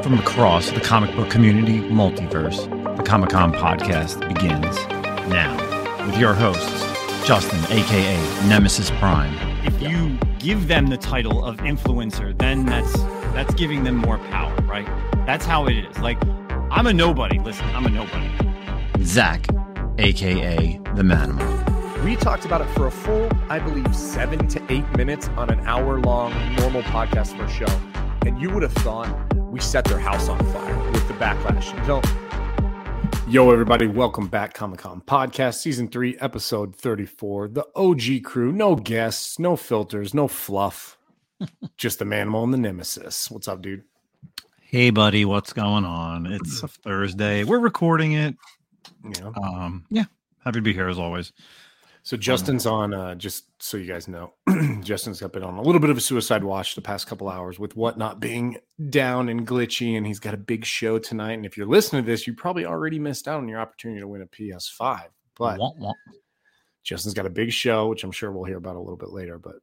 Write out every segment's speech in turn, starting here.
From across the comic book community multiverse, the Comic Com podcast begins now with your hosts, Justin, aka Nemesis Prime. if you give them the title of influencer, then that's that's giving them more power, right? That's how it is. Like I'm a nobody. Listen, I'm a nobody. Zack, aka The Manimal. We talked about it for a full, I believe, seven to eight minutes on an hour long normal podcast for a show. And you would have thought we set their house on fire with the backlash. You don't. Yo, everybody, welcome back. Comic Com Podcast, Season 3, Episode 34. The OG crew, no guests, no filters, no fluff. Just the Manimal and the Nemesis. What's up, dude? Hey, buddy, what's going on? It's a Thursday. We're recording it. Yeah. Um, yeah, happy to be here as always. So Justin's on. Uh, just so you guys know, Justin's got been on a little bit of a suicide watch the past couple hours with whatnot being down and glitchy, and he's got a big show tonight. And if you're listening to this, you probably already missed out on your opportunity to win a PS5. But. Justin's got a big show, which I'm sure we'll hear about a little bit later. But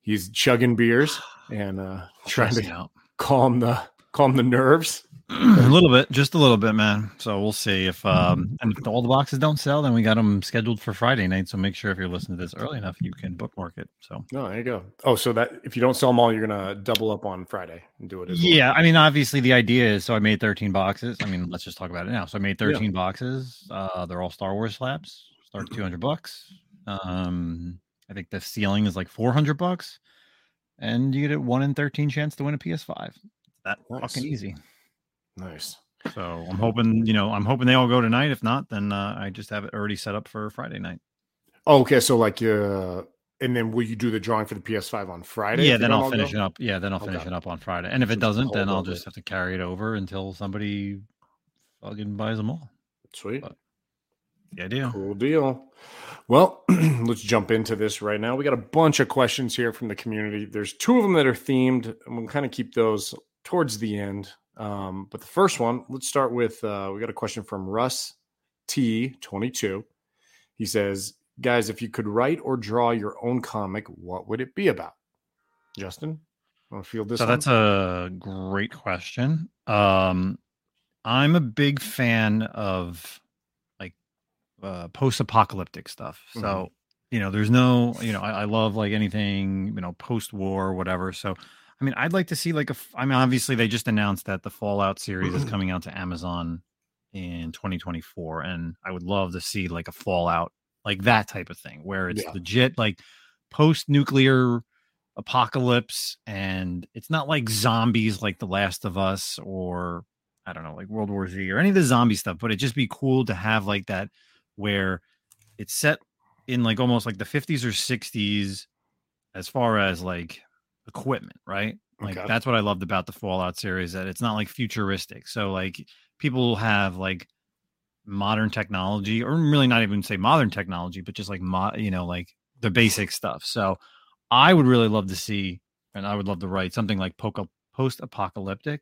he's chugging beers and uh, trying to calm the calm the nerves. A little bit, just a little bit, man. So we'll see if um and if all the boxes don't sell, then we got them scheduled for Friday night. So make sure if you're listening to this early enough, you can bookmark it. So No, there you go. Oh, so that if you don't sell them all, you're gonna double up on Friday and do it. As well. yeah, I mean, obviously the idea is so I made 13 boxes. I mean, let's just talk about it now. So I made 13 boxes. Uh, they're all Star Wars slabs. Start at 200 bucks. Um, I think the ceiling is like 400 bucks, and you get a one in 13 chance to win a PS5. That Nice. fucking easy. Nice. So I'm hoping, you know, I'm hoping they all go tonight. If not, then uh, I just have it already set up for Friday night. Oh, okay, so like, uh, and then will you do the drawing for the PS5 on Friday? yeah, then I'll finish go? it up. Yeah, then I'll finish Okay. it up on Friday. And if it doesn't, then I'll just have to carry it over until somebody fucking buys them all. Sweet, But- The idea. cool deal. Well, let's jump into this right now. We got a bunch of questions here from the community. There's two of them that are themed, and we'll kind of keep those towards the end. Um, but the first one, let's start with. Uh, we got a question from Russ T22. He says, "Guys, if you could write or draw your own comic, what would it be about?" Justin, want to feel this? So one? that's a great question. Um, I'm a big fan of like uh, post-apocalyptic stuff. So Mhm. you know, there's no, you know, I, I love like anything, you know, post-war whatever. So I mean, I'd like to see like a. I mean, obviously they just announced that the Fallout series is coming out to Amazon in 2024, and I would love to see like a Fallout like that type of thing where it's Yeah. legit like post-nuclear apocalypse and it's not like zombies like the last of us or i don't know like world war z or any of the zombie stuff but it'd just be cool to have like that where it's set in like almost like the 50s or 60s as far as like equipment right like Okay. that's what i loved about the fallout series that it's not like futuristic so like people have like modern technology or really not even say modern technology but just like mo- you know like the basic stuff so I would really love to see, and I would love to write something like post apocalyptic,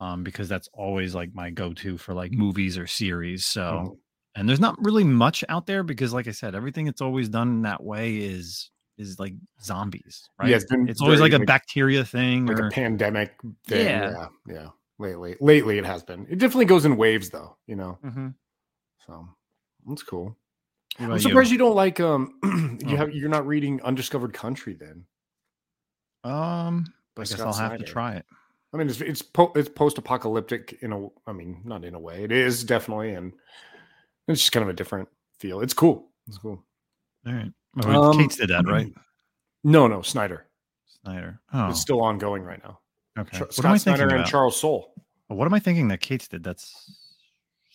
um, because that's always like my go to for like movies or series. So, Mhm. and there's not really much out there because, like I said, everything that's always done in that way is is like zombies, right? Yeah, it's been it's always very, like a like- bacteria thing, like or a pandemic thing. Yeah. Yeah. yeah, Lately, lately it has been. It definitely goes in waves, though. You know, Mhm. so that's cool. I'm surprised you? don't like um you Oh. have you're not reading Undiscovered Country then. Um, I guess Scott I'll have to try it. I mean, it's it's po- it's post apocalyptic in a. I mean, not in a way. It is definitely, and it's just kind of a different feel. It's cool. It's cool. All right, oh, Um, Cates did that, right? No, no, Snyder. Snyder. Oh, It's still ongoing right now. okay. What am I Snyder thinking and about? Charles Soule. What am I thinking that Cates did? That's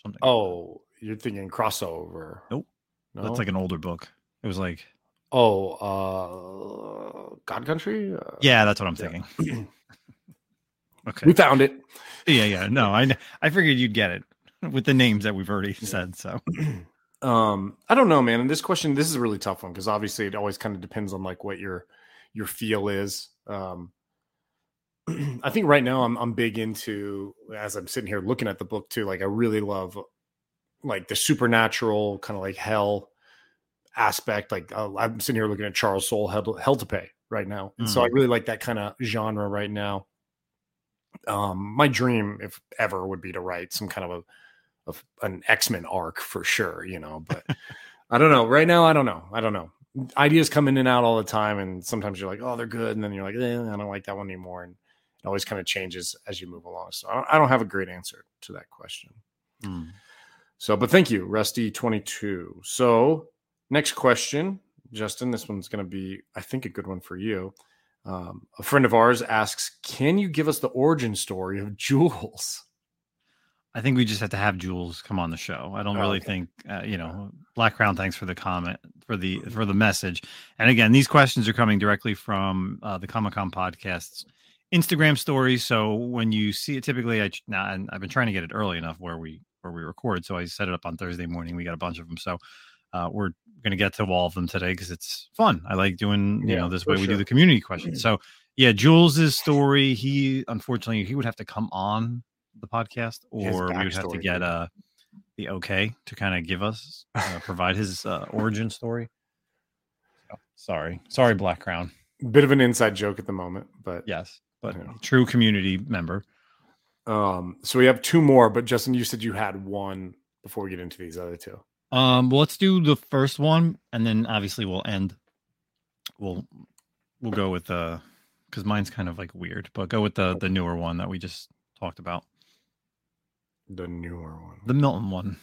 something. Oh, you're thinking crossover? Nope. No, That's like an older book. It was like, oh, uh, God Country. Uh, yeah, that's what I'm yeah. thinking. Okay. we found it. yeah, yeah. No, I I figured you'd get it with the names that we've already said. So um i don't know man and this question this is a really tough one because obviously it always kind of depends on like what your your feel is. Um i think right now i'm i'm big into as i'm sitting here looking at the book too like i really love like the supernatural kind of like hell aspect like uh, i'm sitting here looking at charles soule hell, hell to pay right now and so i really like that kind of genre right now. Um, my dream, if ever, would be to write some kind of a of an X Men arc for sure, you know. But I don't know. Right now, I don't know. I don't know. Ideas come in and out all the time, and sometimes you're like, "Oh, they're good," and then you're like, eh, "I don't like that one anymore." And it always kind of changes as you move along. So I don't, I don't have a great answer to that question. Mm. So, but thank you, Rusty twenty two. So next question, Justin. This one's going to be, I think, a good one for you. Um, a friend of ours asks, "Can you give us the origin story of Jules?" I think we just have to have Jules come on the show. I don't Oh, really okay. think, uh, you know, Black Crown. Thanks for the comment for the for the message. And again, these questions are coming directly from uh, the Comic Com podcast's Instagram stories. So when you see it, typically, I now and I've been trying to get it early enough where we where we record. So I set it up on Thursday morning. We got a bunch of them. So uh, we're going to get to all of them today because it's fun. I like doing, you Yeah, know, this way we do the community questions. So yeah, Jules's story. He unfortunately he would have to come on the podcast, or we would have to get uh the okay to kind of give us uh, provide his uh, origin story. So, sorry, sorry, Black Crown. Bit of an inside joke at the moment, but Yes, but Yeah. true community member. um, so we have two more. But Justin, you said you had one before we get into these other two. Um, well, let's do the first one, and then obviously we'll end. We'll we'll go with the because mine's kind of like weird, but go with the the newer one that we just talked about, The newer one. the Milton one.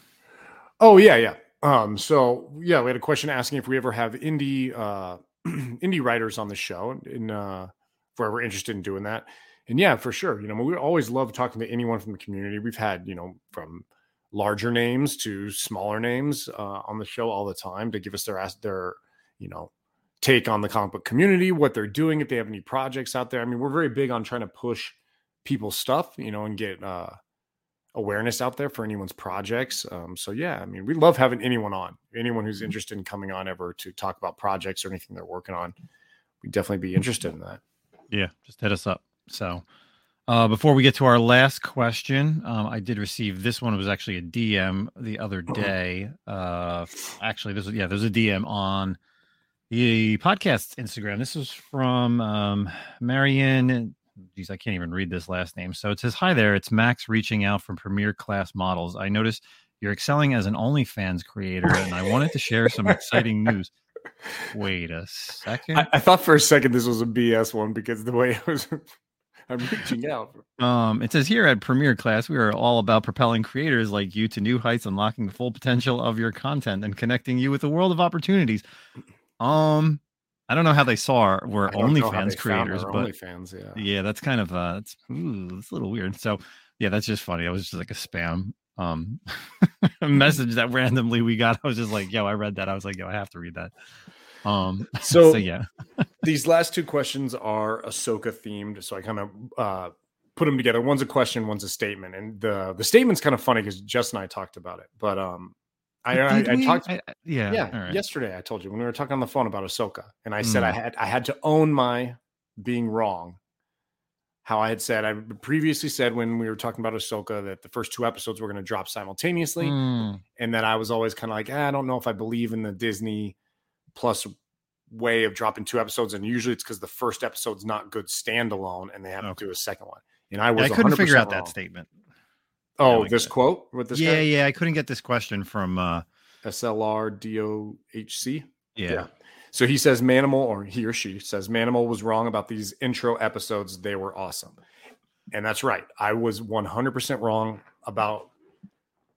Oh yeah, yeah. Um, so yeah, we had a question asking if we ever have indie uh indie writers on the show and uh if we're ever interested in doing that. And yeah, for sure. You know, we always love talking to anyone from the community. We've had, you know, from larger names to smaller names uh on the show all the time to give us their ask their, you know, take on the comic book community, what they're doing, if they have any projects out there. I mean, we're very big on trying to push people's stuff, you know, and get uh awareness out there for anyone's projects. Um, so yeah, I mean, we love having anyone on, anyone who's interested in coming on ever to talk about projects or anything they're working on. We'd definitely be interested in that. Yeah, just hit us up. So, uh, before we get to our last question, um, I did receive this one It was actually a DM the other day. Uh, actually, this was yeah, there's a DM on the podcast Instagram. This was from um, Marianne. Geez, I can't even read this last name. So it says, "Hi there, it's Max reaching out from Premier Class Models. I noticed you're excelling as an OnlyFans creator, and I wanted to share some exciting news." Wait a second. I, I thought for a second this was a BS one because the way I was, I'm reaching out. Um, it says here at Premier Class, we are all about propelling creators like you to new heights, unlocking the full potential of your content, and connecting you with a world of opportunities. Um, I don't know how they saw our, we're I don't know how OnlyFans creators, but OnlyFans, yeah. yeah, that's kind of uh, it's ooh, it's a little weird. So yeah, that's just funny. It was just like a spam um message that randomly we got. I was just like, yo, I read that. I was like, yo, I have to read that. Um, So, so yeah, these last two questions are Ahsoka themed, so I kind of uh, put them together. One's a question, one's a statement, and the the statement's kind of funny because Jess and I talked about it. But um, I I, I talked I- yeah, yeah, right. yesterday I told you when we were talking on the phone about Ahsoka, and I said I Mm. had I had to own my being wrong. How I had said I previously said when we were talking about Ahsoka that the first two episodes were going to drop simultaneously, Mm, and that I was always kind of like "Ah, I don't know if I believe in the Disney Plus way of dropping two episodes, and usually it's because the first episode's not good standalone, and they have Okay. to do a second one. And I was I couldn't figure 100% out that statement. Oh, this quote with this yeah, guy yeah. I couldn't get this question from. uh SLR DOHC. Yeah. Yeah. So he says Manimal, or he or she says Manimal was wrong about these intro episodes. They were awesome. And that's right. I was 100% wrong about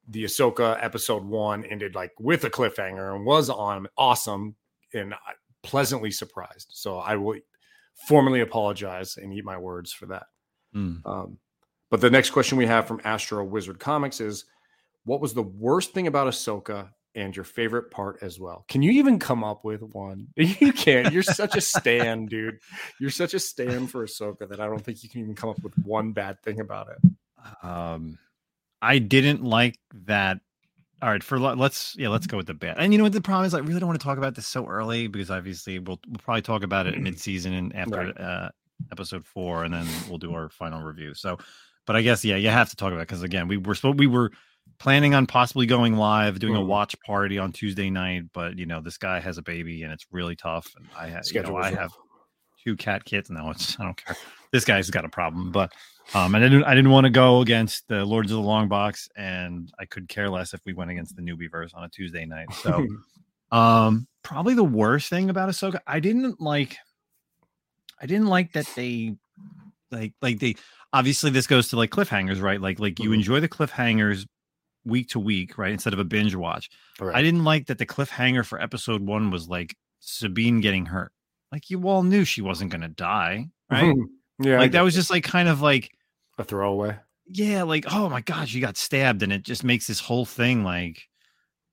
the Ahsoka episode one ended like with a cliffhanger and was on awesome and pleasantly surprised. So I will formally apologize and eat my words for that. Mm. Um, but the next question we have from Astro Wizard Comics is what was the worst thing about Ahsoka and your favorite part as well? Can you even come up with one? You can't. You're such a stan, dude. You're such a stan for Ahsoka that I don't think you can even come up with one bad thing about it. Um, I didn't like that. All right, for let's yeah, let's go with the bad. And you know what the problem is? I really don't want to talk about this so early because obviously we'll we'll probably talk about it mid season and after Right. uh, episode four, and then we'll do our final review. So, but I guess yeah, you have to talk about because again, we were we were planning on possibly going live, doing a Mhm. watch party on Tuesday night, but you know this guy has a baby and it's really tough, and I have you know I have two cat kids. No, it's I don't care. this guy's got a problem. But um, and I didn't I didn't want to go against the Lords of the Long Box, and I could care less if we went against the newbie verse on a Tuesday night. So, um, probably the worst thing about Ahsoka, I didn't like. I didn't like that they, like, like they. Obviously, this goes to like cliffhangers, right? Like, like you Mhm. enjoy the cliffhangers week to week, right? Instead of a binge watch. Right. I didn't like that the cliffhanger for episode one was like Sabine getting hurt. Like you all knew she wasn't going to die, right? yeah, like that was just like kind of like a throwaway. yeah, like oh my god, she got stabbed, and it just makes this whole thing like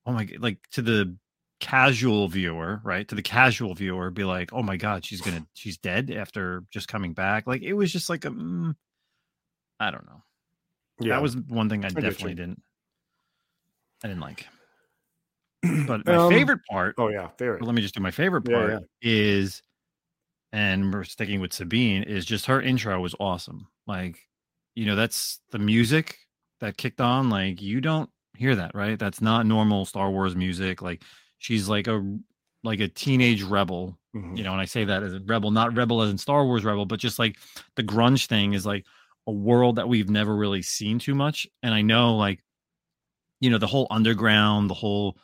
oh my god, like to the casual viewer, right? To the casual viewer, be like oh my god, she's gonna she's dead after just coming back. Like it was just like a mm, I don't know. Yeah, That was one thing I, get definitely didn't I didn't like. But my Um, favorite part Oh yeah, favorite. Well, let me just do my favorite part yeah. is and we're sticking with Sabine is just her intro was awesome. Like, you know, that's the music that kicked on. Like, you don't hear that, right? That's not normal Star Wars music. Like, she's like a like a teenage rebel, Mhm. you know, and I say that as a rebel, not rebel as in Star Wars rebel, but just like the grunge thing is like a world that we've never really seen too much. And I know like, you know, the whole underground, the whole,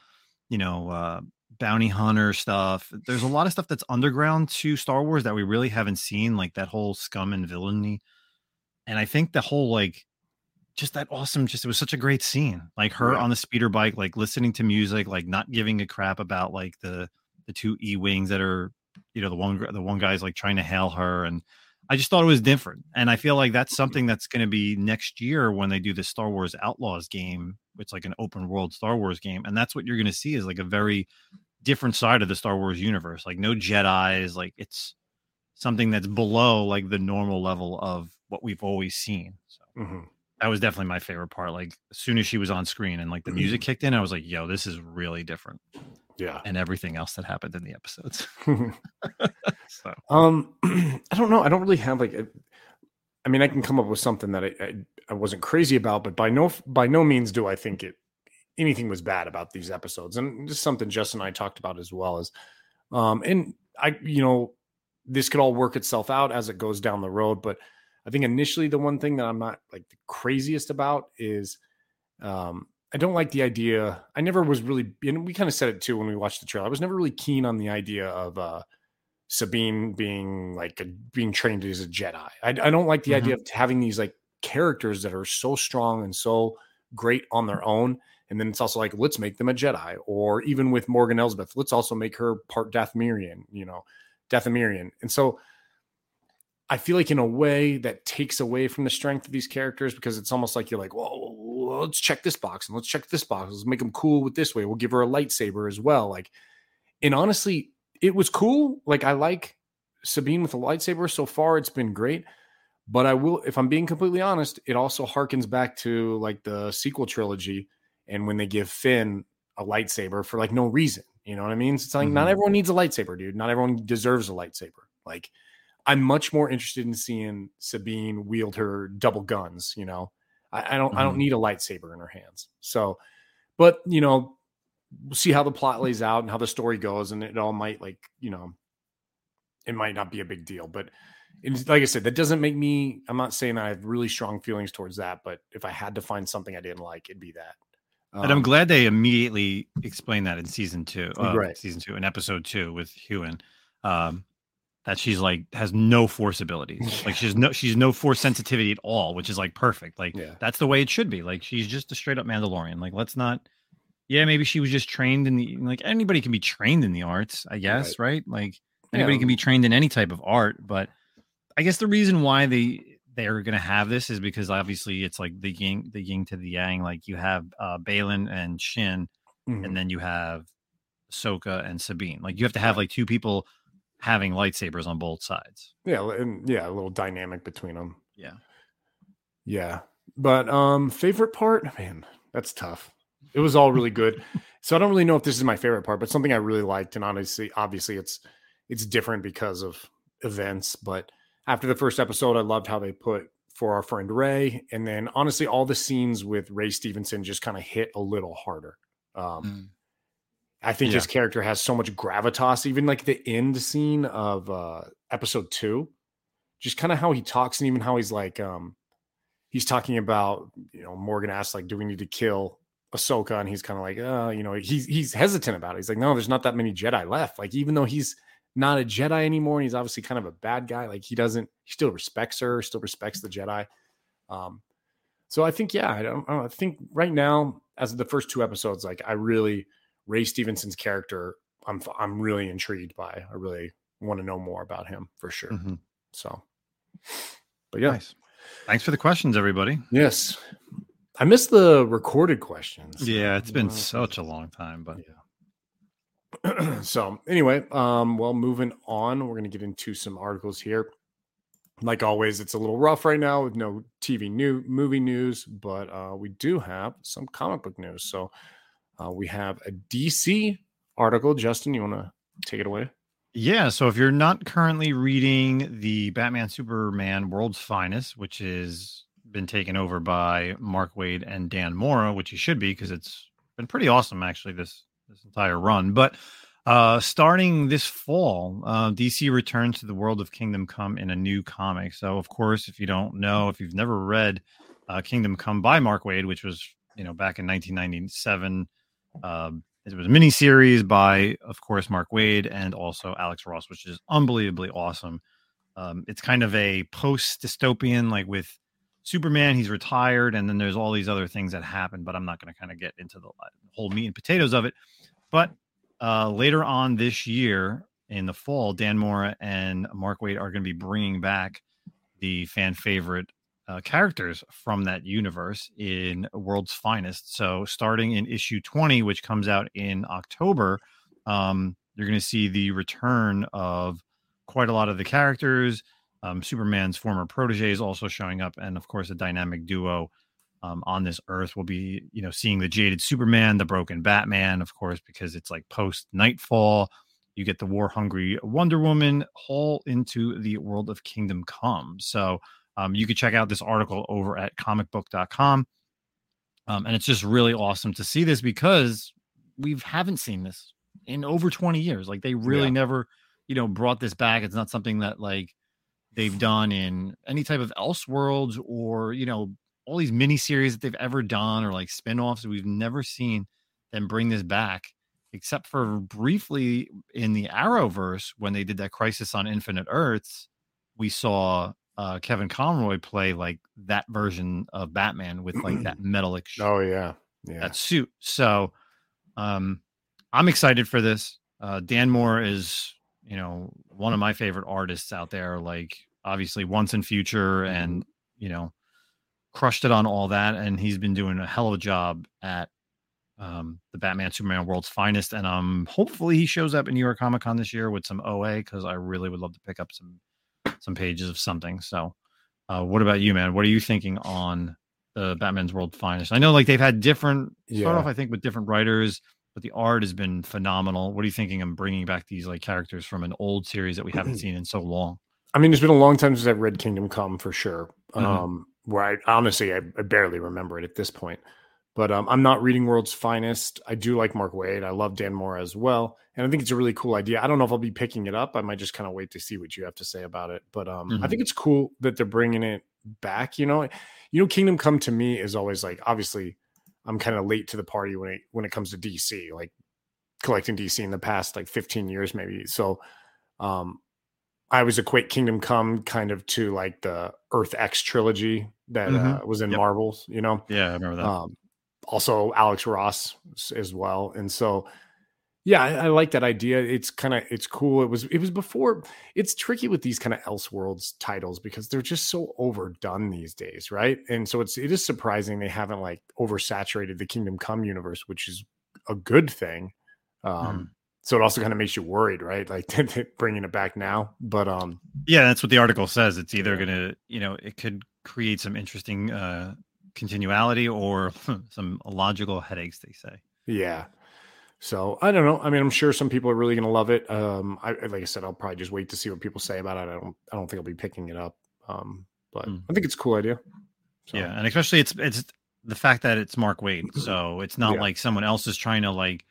you know, uh bounty hunter stuff. There's a lot of stuff that's underground to Star Wars that we really haven't seen, like that whole scum and villainy. And I think the whole like just that awesome, just it was such a great scene. Like her Yeah. on the speeder bike, like listening to music, like not giving a crap about like the the two E wings that are, you know, the one the one guy's like trying to hail her, and I just thought it was different. And I feel like that's something that's going to be next year when they do the Star Wars Outlaws game. It's like an open world Star Wars game, and that's what you're going to see is like a very different side of the Star Wars universe. Like no Jedi's, like it's something that's below like the normal level of what we've always seen. So Mhm. that was definitely my favorite part. Like as soon as she was on screen and like the music kicked in, I was like, "Yo, this is really different." Yeah. And everything else that happened in the episodes. so Um, I don't know. I don't really have like. A, I mean, I can come up with something that I, I I wasn't crazy about, but by no by no means do I think it anything was bad about these episodes. And just something Justin and I talked about as well as, um, and I you know this could all work itself out as it goes down the road, but I think initially the one thing that I'm not like the craziest about is, um, I don't like the idea. I never was really, and we kind of said it too when we watched the trailer. I was never really keen on the idea of uh, Sabine being like a, being trained as a Jedi. I, I don't like the Mhm. idea of having these like characters that are so strong and so great on their own. And then it's also like, let's make them a Jedi. Or even with Morgan Elsbeth, let's also make her part Dathomirian, you know, Dathomirian. And so I feel like in a way that takes away from the strength of these characters because it's almost like you're like, well, let's check this box and let's check this box. Let's make them cool with this way. We'll give her a lightsaber as well. Like, and honestly, it was cool. Like, I like Sabine with a lightsaber. So far, it's been great. But I will, if I'm being completely honest, it also harkens back to like the sequel trilogy and when they give Finn a lightsaber for like no reason. You know what I mean? It's like not Mhm. everyone needs a lightsaber, dude. Not everyone deserves a lightsaber. Like, I'm much more interested in seeing Sabine wield her double guns. You know, I, I don't I don't Mhm. need a lightsaber in her hands. So, but you know, we'll see how the plot lays out and how the story goes, and it all might like you know, it might not be a big deal. But like I said, that doesn't make me. I'm not saying I have really strong feelings towards that, but if I had to find something I didn't like, it'd be that. and I'm Um, glad they immediately explained that in season two, uh, Right. season two, in episode two with Huyang, um, that she's like has no force abilities, like she's no she's no force sensitivity at all, which is like perfect. Like Yeah. that's the way it should be. Like she's just a straight up Mandalorian. Like let's not. Yeah, maybe she was just trained in the like anybody can be trained in the arts, I guess, right? Like anybody Yeah. can be trained in any type of art, but I guess the reason why they they're gonna have this is because obviously it's like the yin the yin to the yang. Like you have uh Baylan and Shin, mhm. and then you have Soka and Sabine. Like you have to have like two people having lightsabers on both sides. yeah, and yeah, a little dynamic between them. Yeah. Yeah. But um favorite part, man, that's tough. It was all really good. so I don't really know if this is my favorite part, but something I really liked and honestly obviously it's it's different because of events, but after the first episode I loved how they put for our friend Ray and then honestly all the scenes with Ray Stevenson just kind of hit a little harder. Um I think Yeah. his character has so much gravitas. Even like the end scene of uh episode two, just kind of how he talks and even how he's like, um, he's talking about, you know, Morgan asks like, do we need to kill Ahsoka? And he's kind of like, uh, you know, he's he's hesitant about it. He's like, no, there's not that many Jedi left. Like, even though he's not a Jedi anymore, and he's obviously kind of a bad guy. Like, he doesn't, he still respects her, still respects the Jedi. Um, so I think, yeah, I don't, I don't I think right now, as the first two episodes, like I really Ray Stevenson's character, I'm I'm really intrigued by. I really want to know more about him for sure. Mm-hmm. So, but yeah, nice. thanks for the questions, everybody. Yes, I missed the recorded questions. Yeah, it's been such a long time, but yeah. so anyway, um, well, moving on, we're gonna get into some articles here. Like always, it's a little rough right now with no TV new movie news, but uh, we do have some comic book news. So uh, we have a DC article. Justin, you want to take it away? Yeah. So if you're not currently reading the Batman Superman World's Finest, which has been taken over by Mark Waid and Dan Mora, which he should be because it's been pretty awesome actually this this entire run. But uh, starting this fall, uh, DC returns to the world of Kingdom Come in a new comic. So, of course, if you don't know, if you've never read uh, Kingdom Come by Mark Waid, which was you know back in 1997, um, it was a mini series by, of course, Mark Waid and also Alex Ross, which is unbelievably awesome. Um, it's kind of a post dystopian, like with Superman, he's retired, and then there's all these other things that happen. But I'm not going to kind of get into the whole meat and potatoes of it. But uh, later on this year in the fall, Dan Mora and Mark Waid are going to be bringing back the fan favorite uh, characters from that universe in World's Finest. So, starting in issue 20, which comes out in October, um, you're going to see the return of quite a lot of the characters. Um, Superman's former protege is also showing up, and of course, a dynamic duo um, on this earth will be, you know, seeing the jaded Superman, the broken Batman, of course, because it's like post Nightfall. You get the war hungry Wonder Woman haul into the world of Kingdom Come. So, um, you can check out this article over at comicbook.com. Um, and it's just really awesome to see this because we haven't seen this in over 20 years. Like they really yeah. never, you know, brought this back. It's not something that like they've done in any type of Elseworlds or, you know, all these mini series that they've ever done or like spin-offs. We've never seen them bring this back except for briefly in the Arrowverse when they did that Crisis on Infinite Earths. We saw uh, Kevin Conroy play like that version of Batman with like that metallic. oh yeah, yeah, that suit. So, um, I'm excited for this. Uh, Dan Mora is, you know, one of my favorite artists out there. Like obviously, Once and Future, and you know, crushed it on all that, and he's been doing a hell of a job at um, the Batman Superman World's Finest, and um, hopefully he shows up in New York Comic Con this year with some OA because I really would love to pick up some some pages of something. So, uh, what about you, man? What are you thinking on the Batman's World Finest? I know like they've had different yeah. start off, I think, with different writers, but the art has been phenomenal. What are you thinking of bringing back these like characters from an old series that we haven't seen in so long? I mean, it's been a long time since I've read Kingdom Come for sure. Mm-hmm. Um, where I honestly I, I barely remember it at this point. But um, I'm not reading World's Finest. I do like Mark Waid. I love Dan Mora as well, and I think it's a really cool idea. I don't know if I'll be picking it up. I might just kind of wait to see what you have to say about it. But um, mm-hmm. I think it's cool that they're bringing it back. You know, you know, Kingdom Come to me is always like obviously I'm kind of late to the party when it when it comes to DC, like collecting DC in the past like 15 years maybe. So um, I always equate Kingdom Come kind of to like the Earth X trilogy that mm-hmm. uh, was in yep. Marvels. You know, yeah, I remember that. Um, also Alex Ross as well. And so, yeah, I, I like that idea. It's kind of it's cool. It was it was before. It's tricky with these kind of Elseworlds titles because they're just so overdone these days, right? And so it's it is surprising they haven't like oversaturated the Kingdom Come universe, which is a good thing. Um, mm. So it also kind of makes you worried, right? Like bringing it back now, but um, yeah, that's what the article says. It's either to, you know, it could create some interesting uh continuality or some logical headaches they say yeah so i don't know i mean i'm sure some people are really going to love it um I, like i said i'll probably just wait to see what people say about it i don't i don't think i'll be picking it up um but mm. i think it's a cool idea so. yeah and especially it's it's the fact that it's mark Waid, so it's not yeah. like someone else is trying to like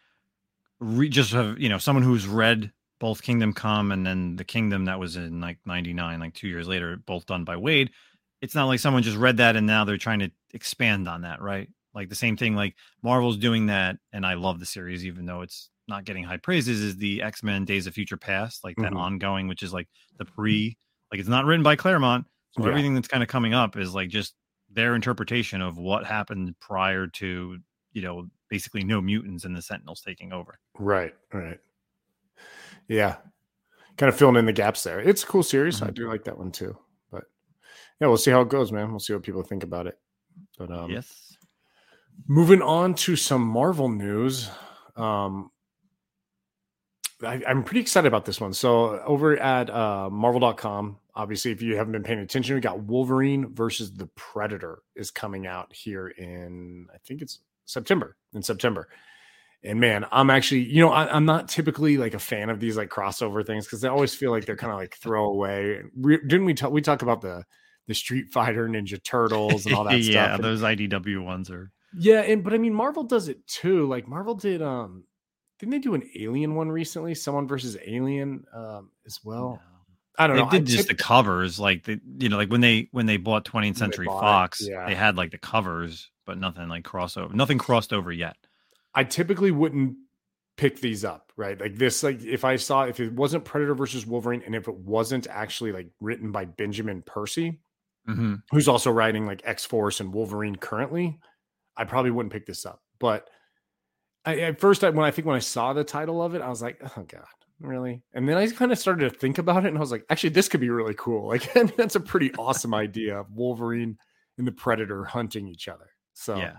re- just have you know someone who's read both Kingdom Come and then the Kingdom that was in like '99, like two years later, both done by Waid. It's not like someone just read that and now they're trying to expand on that, right? Like the same thing, like Marvel's doing that, and I love the series, even though it's not getting high praises. Is the X Men Days of Future Past, like that Mhm. ongoing, which is like the pre, like it's not written by Claremont, so Yeah. everything that's kind of coming up is like just their interpretation of what happened prior to you know basically no mutants and the Sentinels taking over. Right, right. Yeah. Kind of filling in the gaps there. It's a cool series. I Mhm. do like that one too. But yeah, we'll see how it goes, man. We'll see what people think about it. But um yes. moving on to some Marvel news. Um I, I'm pretty excited about this one. So over at uh, Marvel.com, obviously, if you haven't been paying attention, we got Wolverine versus the Predator is coming out here in I think it's September. In September, and man, I'm actually you know I, I'm not typically like a fan of these like crossover things because I always feel like they're kind of like throwaway. Re- didn't we talk? We talk about the the Street Fighter, Ninja Turtles, and all that yeah, stuff. and- those IDW ones are. yeah, and but I mean Marvel does it too. Like Marvel did um didn't they do an alien one recently? Someone versus alien um as well. I don't they know. did I just tip- the covers, like the you know, like when they when they bought 20th Century bought Fox, yeah. they had like the covers, but nothing like crossover, nothing crossed over yet. I typically wouldn't pick these up, right? Like this, like if I saw if it wasn't Predator versus Wolverine, and if it wasn't actually like written by Benjamin Percy, Mm-hmm. who's also writing like X Force and Wolverine currently, I probably wouldn't pick this up. But I, at first, I, when I think when I saw the title of it, I was like, oh god, really? And then I kind of started to think about it, and I was like, actually, this could be really cool. Like that's a pretty awesome idea of Wolverine and the Predator hunting each other. So Yeah.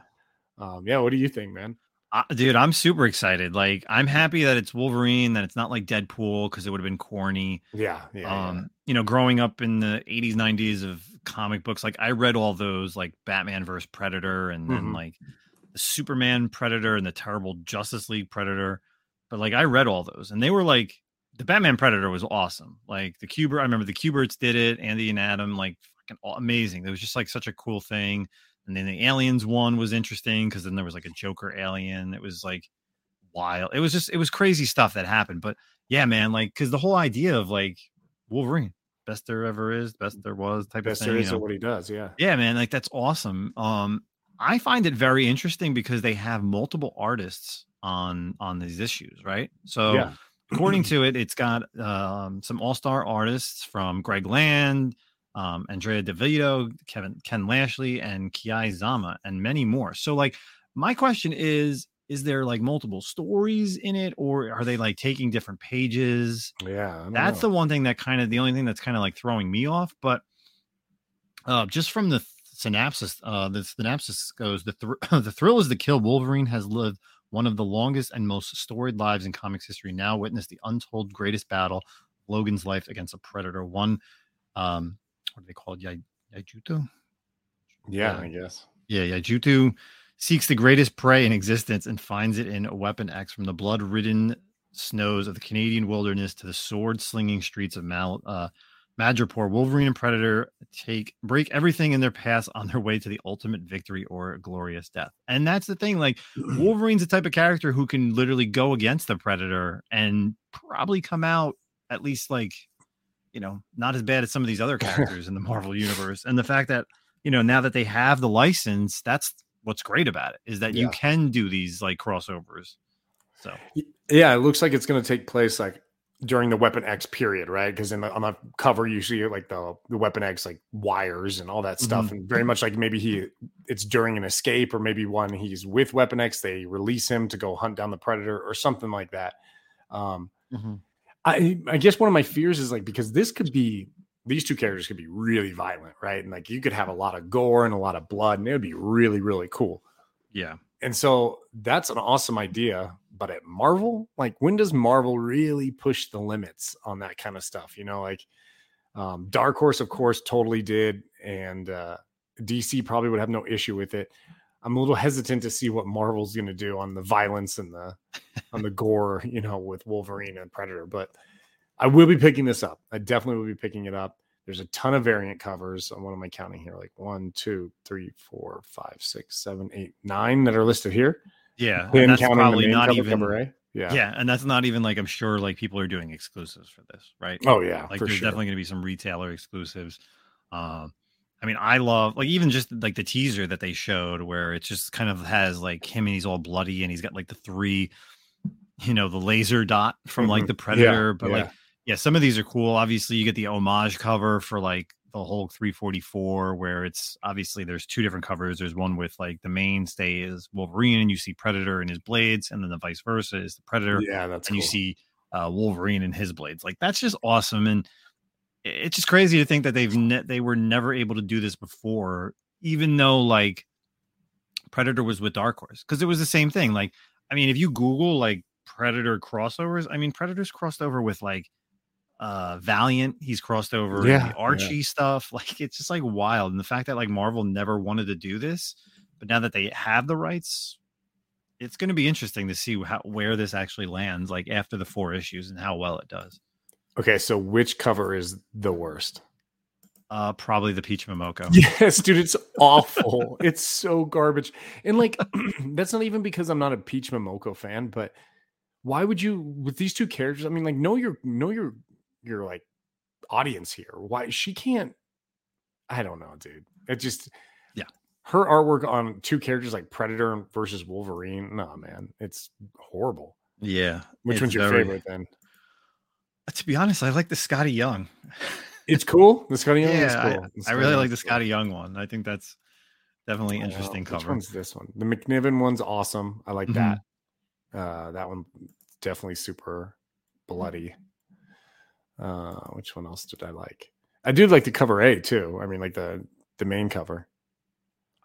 um, yeah. What do you think, man? Uh, dude, I'm super excited. Like, I'm happy that it's Wolverine, that it's not like Deadpool because it would have been corny. Yeah, yeah, yeah. um, you know, growing up in the 80s, 90s of comic books, like I read all those, like Batman versus Predator, and then Mhm. like the Superman Predator and the terrible Justice League Predator. But like I read all those, and they were like the Batman Predator was awesome. Like the Cuber, I remember the Kuberts did it, Andy and Adam, like fucking amazing. It was just like such a cool thing. And then the Aliens one was interesting because then there was like a Joker alien. It was like wild. It was just it was crazy stuff that happened. But yeah, man, like because the whole idea of like Wolverine, best there ever is, best there was type Best of there thing. is you know? at what he does. Yeah, Yeah, man, like that's awesome. Um, I find it very interesting because they have multiple artists on on these issues, right? So yeah. according to it, it's got um, some all star artists from Greg Land, um, Andrea Di Vito, Kevin Ken Lashley, and Kei Zama, and many more. So, like, my question is: Is there like multiple stories in it, or are they like taking different pages? Yeah, That's know. the one thing that kind of the only thing that's kind of like throwing me off. But uh, just from the th- synopsis, uh, the synopsis goes: the thr- the thrill is to kill. Wolverine has lived one of the longest and most storied lives in comics history. Now witness the untold greatest battle, Logan's life against a predator. One, um, what do they call it? Yai- Yaijuto? yeah, uh, I guess. Yeah, Yaijuto seeks the greatest prey in existence and finds it in a Weapon X from the blood-ridden snows of the Canadian wilderness to the sword-slinging streets of Mal, uh, Madripoor. Wolverine and Predator take break everything in their paths on their way to the ultimate victory or glorious death. And that's the thing. Like Wolverine's the type of character who can literally go against the Predator and probably come out at least like you know not as bad as some of these other characters in the Marvel universe. And the fact that you know now that they have the license, that's what's great about it is that you can do these like crossovers. So Yeah, it looks like it's going to take place like during the Weapon X period, right? Because in the, on the cover you see like the the Weapon X like wires and all that stuff, and very much like maybe he it's during an escape or maybe when he's with Weapon X, they release him to go hunt down the Predator or something like that. Um, I I guess one of my fears is like because this could be these two characters could be really violent, right? And like you could have a lot of gore and a lot of blood, and it would be really really cool. yeah, And so that's an awesome idea. But at Marvel, like when does Marvel really push the limits on that kind of stuff? You know, like um, Dark Horse, of course, totally did, and uh, DC probably would have no issue with it. I'm a little hesitant to see what Marvel's going to do on the violence and the on the gore, you know, with Wolverine and Predator. But I will be picking this up. I definitely will be picking it up. There's a ton of variant covers. On what am I counting here? Like one, two, three, four, five, six, seven, eight, nine that are listed here. yeah. Then that's probably not cover, even cover A. Yeah. Yeah, and that's not even like I'm sure like people are doing exclusives for this, right? Oh yeah, like there's sure. definitely going to be some retailer exclusives. Um, I mean, I love like even just like the teaser that they showed where it just kind of has like him and he's all bloody and he's got like the three, you know, the laser dot from like Mhm. the Yeah, Predator. but yeah. like, yeah, some of these are cool. Obviously, you get the homage cover for like the Hulk 344, where it's obviously there's two different covers. There's one with like the mainstay is Wolverine and you see Predator and his blades, and then the vice versa is the Predator yeah, that's and you see uh, Wolverine and his blades. Like that's just awesome, and it's just crazy to think that they've ne- they were never able to do this before, even though like Predator was with Dark Horse because it was the same thing. Like, I mean, if you Google like Predator crossovers, I mean, Predator's crossed over with like uh Valiant, he's crossed over Yeah, the yeah. Archie stuff. Like, it's just like wild, and the fact that like Marvel never wanted to do this, but now that they have the rights. It's going to be interesting to see how where this actually lands, like after the four issues, and how well it does. Okay, so which cover is the worst? Uh, probably the Peach Momoko. Yes, dude, it's awful. it's so garbage. And like that's not even because I'm not a Peach Momoko fan, but why would you with these two characters? I mean, like know your know your your like audience here. Why she can't I don't know, dude. It just Yeah. Her artwork on two characters like Predator versus Wolverine. Nah, man, it's horrible. Yeah. Which one's your very- favorite then? To be honest, I like the Skottie Young. It's cool. The Skottie Young is yeah, I- cool. I, Skottie really like the. Skottie Young one. I think that's definitely Uh, interesting Which cover. one's this one? The McNiven one's awesome. I like Mhm. that. Uh, that one definitely super bloody. Uh, which one else did I like? I do like the cover A too. I mean, like the the main cover.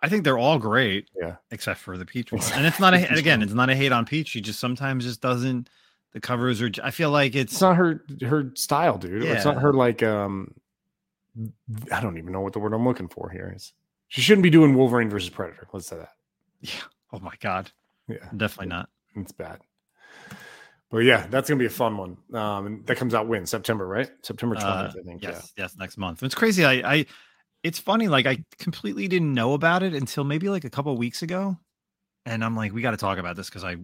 I think they're all great. Yeah. Except for the Peach one. And it's not a again, it's not a hate on Peach. She just sometimes just doesn't the covers are i feel like it's It's not her her style, dude. It's not her like um. I don't even know what the word I'm looking for here is. She shouldn't be doing Wolverine versus Predator. Let's say that. yeah. Oh my god. Yeah, Definitely not. it's bad. But yeah, that's gonna be a fun one. Um, and that comes out when September, right? September twentieth, Uh, I think. Yes, yes, next month. It's crazy. I, I, it's funny. Like I completely didn't know about it until maybe like a couple weeks ago, and I'm like, we got to talk about this because I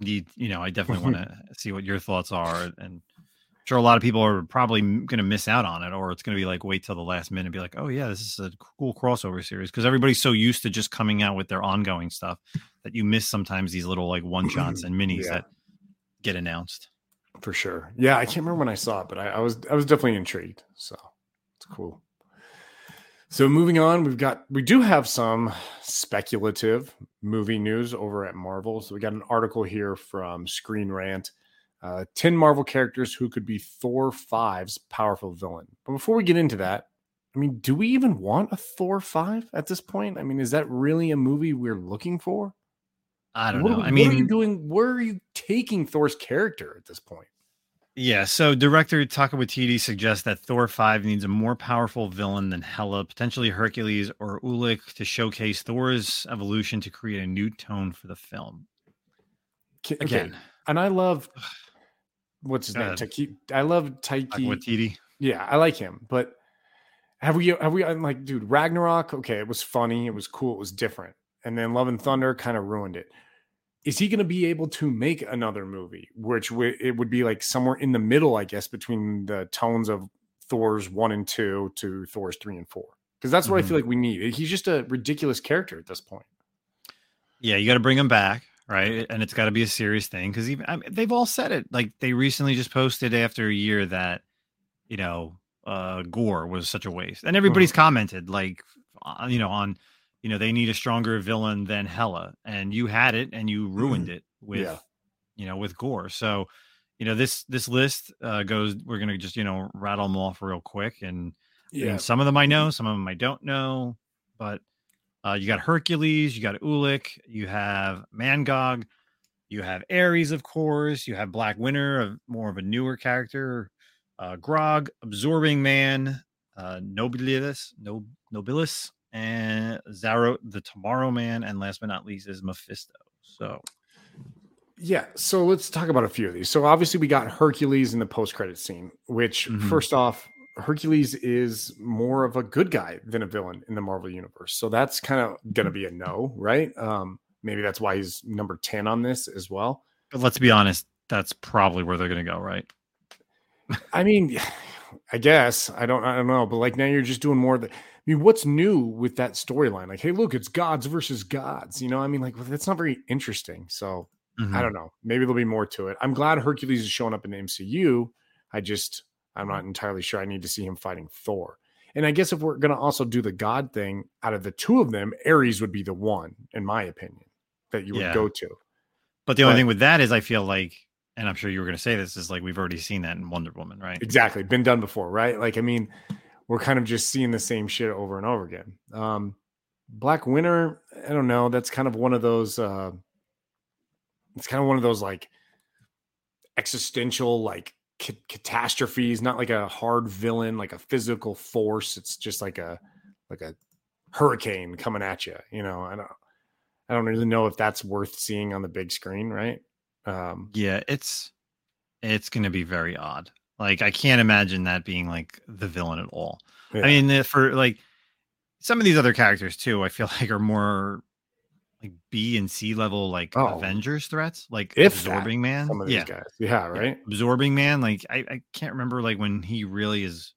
need, you know, I definitely mm-hmm. want to see what your thoughts are, and I'm sure a lot of people are probably going to miss out on it, or it's going to be like wait till the last minute and be like, oh yeah, this is a cool crossover series because everybody's so used to just coming out with their ongoing stuff that you miss sometimes these little like one shots and minis Yeah. that get announced. For sure. Yeah, I can't remember when I saw it, but I, I was I was definitely intrigued. So it's cool. So moving on, we've got we do have some speculative movie news over at Marvel. So we got an article here from Screen Rant. Uh, 10 Marvel characters who could be Thor 5's powerful villain. But before we get into that, I mean, do we even want a Thor 5 at this point? I mean, is that really a movie we're looking for? I don't What know. I what are you mean, doing? Where are you taking Thor's character at this point? Yeah, so director Taika Waititi suggests that Thor 5 needs a more powerful villain than Hela, potentially Hercules or Ulik, to showcase Thor's evolution to create a new tone for the film. Okay, Again, and I love what's his name? ahead. Taiki. I love Taiki. Waititi. Yeah, I like him, but have we? Have we? I'm like, dude, Ragnarok. Okay, it was funny. It was cool. It was different. And then Love and Thunder kind of ruined it. Is he going to be able to make another movie, which w- it would be like somewhere in the middle, I guess, between the tones of Thor's one and two to Thor's three and four? Because that's what I Mhm. feel like we need. He's just a ridiculous character at this point. Yeah, you got to bring him back, right? And it's got to be a serious thing because even I mean, they've all said it. Like they recently just posted after a year that you know uh Gorr was such a waste, and everybody's commented like uh, you know on you know they need a stronger villain than Hela, and you had it and you ruined it with Yeah. you know with Gorr. So you know this this list uh goes. We're gonna just you know rattle them off real quick and I mean, some of them I know, some of them I don't know. But uh, you got Hercules, you got Ulik, you have Mangog, you have Ares, of course, you have Black Winter, a, more of a newer character, uh, Grog, Absorbing Man, uh, Nobilis, no, Nobilis, and Zarrko, the Tomorrow Man, and last but not least is Mephisto. So Yeah, so let's talk about a few of these. So obviously we got Hercules in the post-credit scene, which Mhm. first off, Hercules is more of a good guy than a villain in the Marvel universe. So that's kind of going to be a no, right? Um maybe that's why he's number 10 on this as well. But let's be honest, that's probably where they're going to go, right? I mean, I guess I don't. I don't know. But like now, you're just doing more. Of the, mean, what's new with that storyline? Like, hey, look, it's gods versus gods. You know, I mean, like that's not very interesting. So Mhm. I don't know. Maybe there'll be more to it. I'm glad Hercules is showing up in the MCU. I just I'm not entirely sure. I need to see him fighting Thor. And I guess if we're gonna also do the God thing, out of the two of them, Ares would be the one, in my opinion, that you would Yeah. go to. But the only But- thing with that is, I feel like, and I'm sure you were going to say this, is like we've already seen that in Wonder Woman, right? Exactly. Been done before, right? Like, I mean, we're kind of just seeing the same shit over and over again. Um, Black Winter, I don't know. That's kind of one of those uh it's kind of one of those like existential like ca- catastrophes, not like a hard villain, like a physical force. It's just like a like a hurricane coming at you, you know. I don't I don't really know if that's worth seeing on the big screen, right? Um Yeah, it's it's going to be very odd. Like I can't imagine that being like the villain at all. yeah. I mean, for like some of these other characters too, I feel like are more like B and C level like Oh. Avengers threats, like If that, Absorbing Man. some of these yeah, guys. Yeah, right? Absorbing Man. Like I, I can't remember like when he really is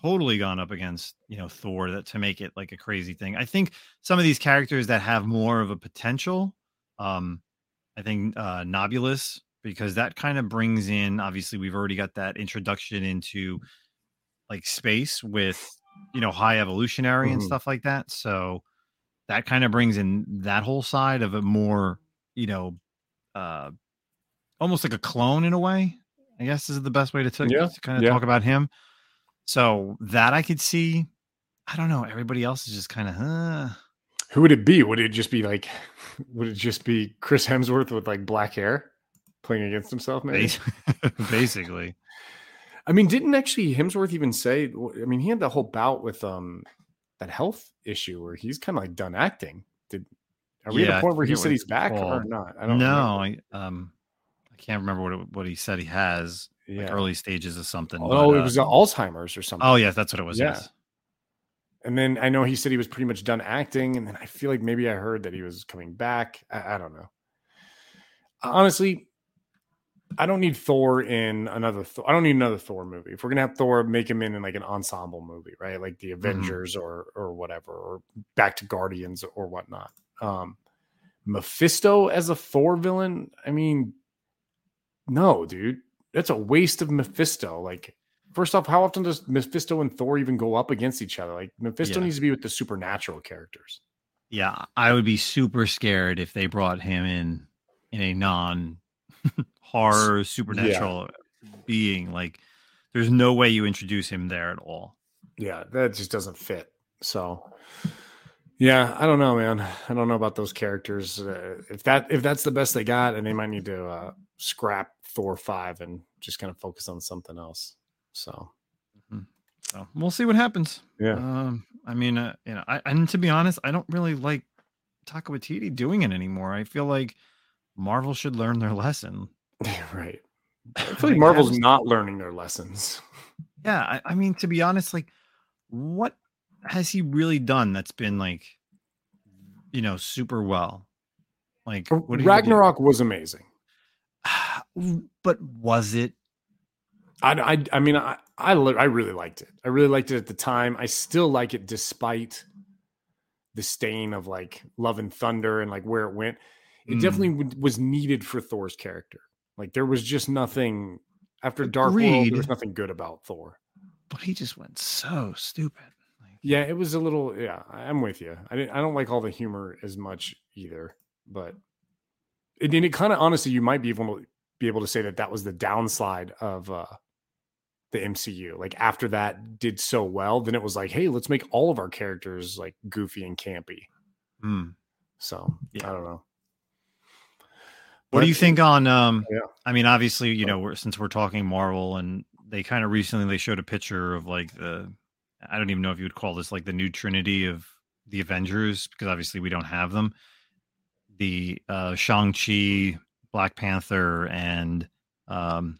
totally gone up against you know Thor that to make it like a crazy thing. I think some of these characters that have more of a potential, um, I think uh Nobulus because that kind of brings in obviously we've already got that introduction into like space with you know high evolutionary and Mhm. stuff like that. So that kind of brings in that whole side of a more you know uh almost like a clone in a way. I guess is the best way to, t- Yeah, to kind of yeah. talk about him. So that I could see. I don't know. Everybody else is just kind of, huh. Who would it be? Would it just be like, would it just be Chris Hemsworth with like black hair playing against himself? Maybe. Basically. I mean, didn't actually Hemsworth even say? I mean, he had that whole bout with um that health issue where he's kind of like done acting. Did are we Yeah, at a point where he said he's back or not? I don't know. I um, I can't remember what it, what he said he has. Yeah. Like early stages of something. oh, but, it uh, was uh, Alzheimer's or something. oh yeah, that's what it was. Yeah. Yes. And then I know he said he was pretty much done acting, and then I feel like maybe I heard that he was coming back. I, I don't know. Honestly, I don't need Thor in another. Thor. I don't need another Thor movie. If we're gonna have Thor, make him in, in like an ensemble movie, right? Like the Avengers or or whatever, or back to Guardians or whatnot. Um, Mephisto as a Thor villain. I mean, no, dude, that's a waste of Mephisto. Like, first off, how often does Mephisto and Thor even go up against each other? Like, Mephisto Yeah. needs to be with the supernatural characters. Yeah, I would be super scared if they brought him in in a non horror supernatural being. Like, there's no way you introduce him there at all. Yeah, that just doesn't fit. So, yeah, I don't know, man. I don't know about those characters. Uh, if that if that's the best they got, and they might need to uh, scrap Thor five and just kind of focus on something else. So, So we'll see what happens. yeah, Um, I mean, uh, you know, I, and to be honest, I don't really like Waititi doing it anymore. I feel like Marvel should learn their lesson. Right. I feel Like, Marvel's not learning their lessons. Yeah, I, I mean, to be honest, like, what has he really done that's been like, you know, super well? Like, what did he do? Ragnarok was amazing. but was it? I, I, I mean, I, I, I really liked it. I really liked it at the time. I still like it despite the stain of like Love and Thunder and like where it went. It Mm. definitely was needed for Thor's character. Like there was just nothing after Dark World. There was nothing good about Thor. But he just went so stupid. Like, Yeah, it was a little. Yeah, I'm with you. I didn't. I don't like all the humor as much either. But it, and it kind of honestly, you might be able to be able to say that that was the downside of uh the MCU. Like after that did so well, then it was like, hey, let's make all of our characters like goofy and campy. hmm. So Yeah. I don't know. What do you think on um Yeah. I mean obviously, you know, we're, since we're talking Marvel and they kind of recently they showed a picture of like the I don't even know if you would call this like the new trinity of the Avengers because obviously we don't have them. The uh Shang-Chi, Black Panther and um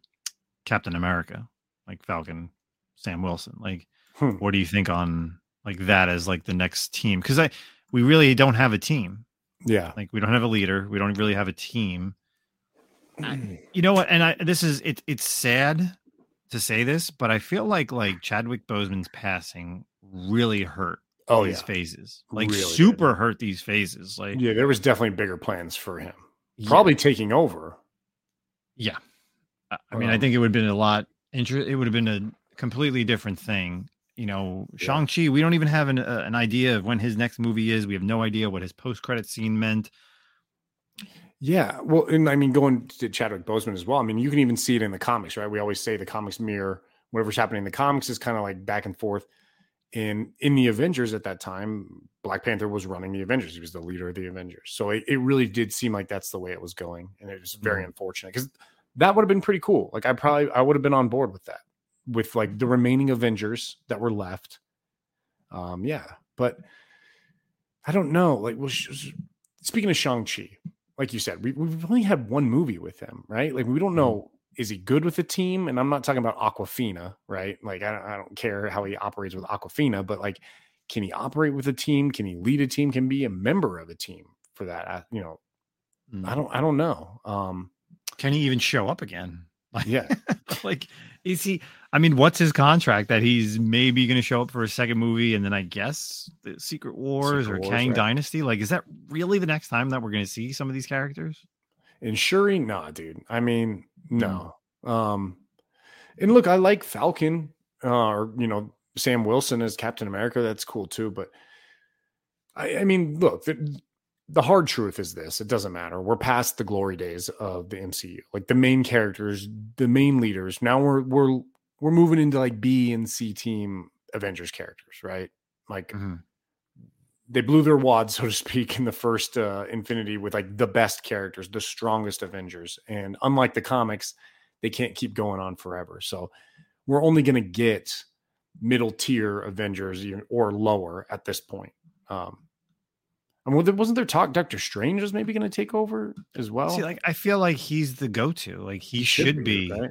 Captain America, like Falcon, Sam Wilson. Like Hmm. what do you think on like that as like the next team? Cuz I we really don't have a team. Yeah. Like we don't have a leader, we don't really have a team. I, you know what? And I this is it. It's sad to say this, but I feel like like Chadwick Boseman's passing really hurt Oh these yeah, phases. Like Really super hurt these phases. Like yeah. There was definitely bigger plans for him. yeah. Probably taking over. Yeah. I I mean, I Um, think it would have been a lot inter- it would have been a completely different thing. You know, Yeah. Shang-Chi, we don't even have an, uh, an idea of when his next movie is. We have no idea what his post-credit scene meant. Yeah, well, and I mean, going to Chadwick Boseman as well. I mean, you can even see it in the comics, right? We always say the comics mirror whatever's happening in the comics is kind of like back and forth. In in the Avengers at that time, Black Panther was running the Avengers. He was the leader of the Avengers. So it, it really did seem like that's the way it was going, and it was very unfortunate because that would have been pretty cool. Like I probably I would have been on board with that, with like the remaining Avengers that were left. Um, yeah, but I don't know. Like, well, speaking of Shang Chi, like you said, we, we've only had one movie with him, right? Like, we don't know is he good with the team, and I'm not talking about Awkwafina, right? Like, I don't, I don't care how he operates with Awkwafina, but like, can he operate with a team? Can he lead a team? Can be a member of a team for that? I, you know, Mm. I don't, I don't know. Um, Can he even show up again? Like, yeah, like is he I mean, what's his contract that he's maybe going to show up for a second movie and then I guess the Secret Wars Secret or Wars, Kang right. Dynasty? Like is that really the next time that we're going to see some of these characters? Shuri, nah, dude. I mean, no. Um, and look, I like Falcon, uh, or you know, Sam Wilson as Captain America. That's cool too. But I, I mean, look, the, the hard truth is this: it doesn't matter. We're past the glory days of the MCU. Like the main characters, the main leaders. Now we're we're we're moving into like B and C team Avengers characters, right? Like they blew their wad, so to speak, in the first uh, Infinity with like the best characters, the strongest Avengers. And unlike the comics, they can't keep going on forever. So we're only going to get middle tier Avengers or lower at this point. Um, and wa- wasn't there talk Doctor Strange was maybe going to take over as well? See, like I feel like he's the go-to. Like he, should, be. right?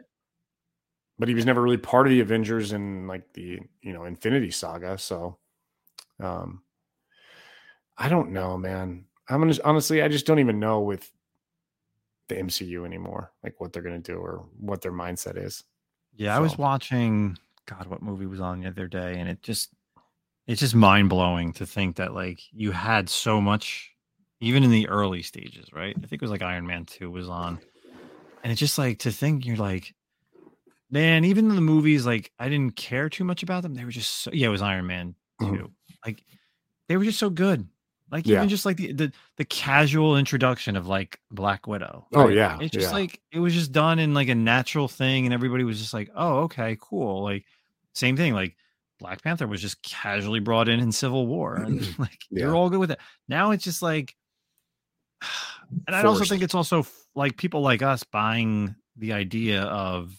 But he was never really part of the Avengers in like the you know Infinity Saga. So, um, I don't know, man. I'm gonna honestly, I just don't even know with the MCU anymore, like what they're gonna do or what their mindset is. Yeah, I was watching God, what movie was on the other day, and it just it's just mind blowing to think that like you had so much, even in the early stages, right? I think it was like Iron Man Two was on, and it's just like to think you're like, man, even the movies like I didn't care too much about them. They were just so, yeah, it was Iron Man Two, Mhm. like they were just so good. Like Yeah. even just like the, the the casual introduction of like Black Widow. Oh, right? yeah, it's just yeah. like it was just done in like a natural thing, and everybody was just like, "Oh, okay, cool." Like same thing. Like Black Panther was just casually brought in in Civil War, and like Yeah. you're all good with it. Now it's just like, and I also think it's also like people like us buying the idea of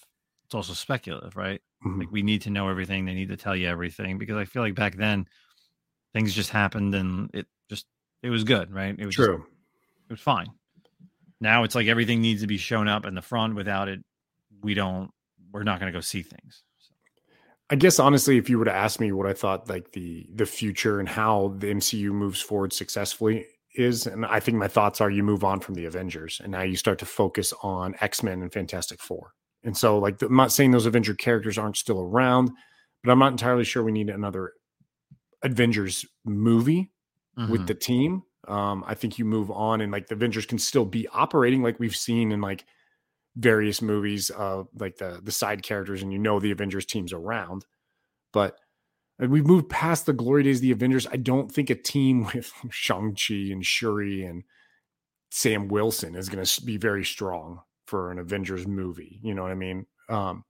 it's also speculative, right? Mhm. Like we need to know everything. They need to tell you everything because I feel like back then things just happened and it just it was good, right? It was just- True. it was fine. Now it's like everything needs to be shown up in the front. Without it, we don't. We're not going to go see things. So, I guess honestly, if you were to ask me what I thought like the the future and how the MCU moves forward successfully is, and I think my thoughts are you move on from the Avengers and now you start to focus on X Men and Fantastic Four. And so, like, I'm not saying those Avenger characters aren't still around, but I'm not entirely sure we need another Avengers movie with mhm. the team. Um, I think you move on and like the Avengers can still be operating like we've seen in like various movies of like the the side characters and you know the Avengers team's around. But uh, we've moved past the glory days of the Avengers. I don't think a team with Shang-Chi and Shuri and Sam Wilson is going to be very strong for an Avengers movie. You know what I mean? Um,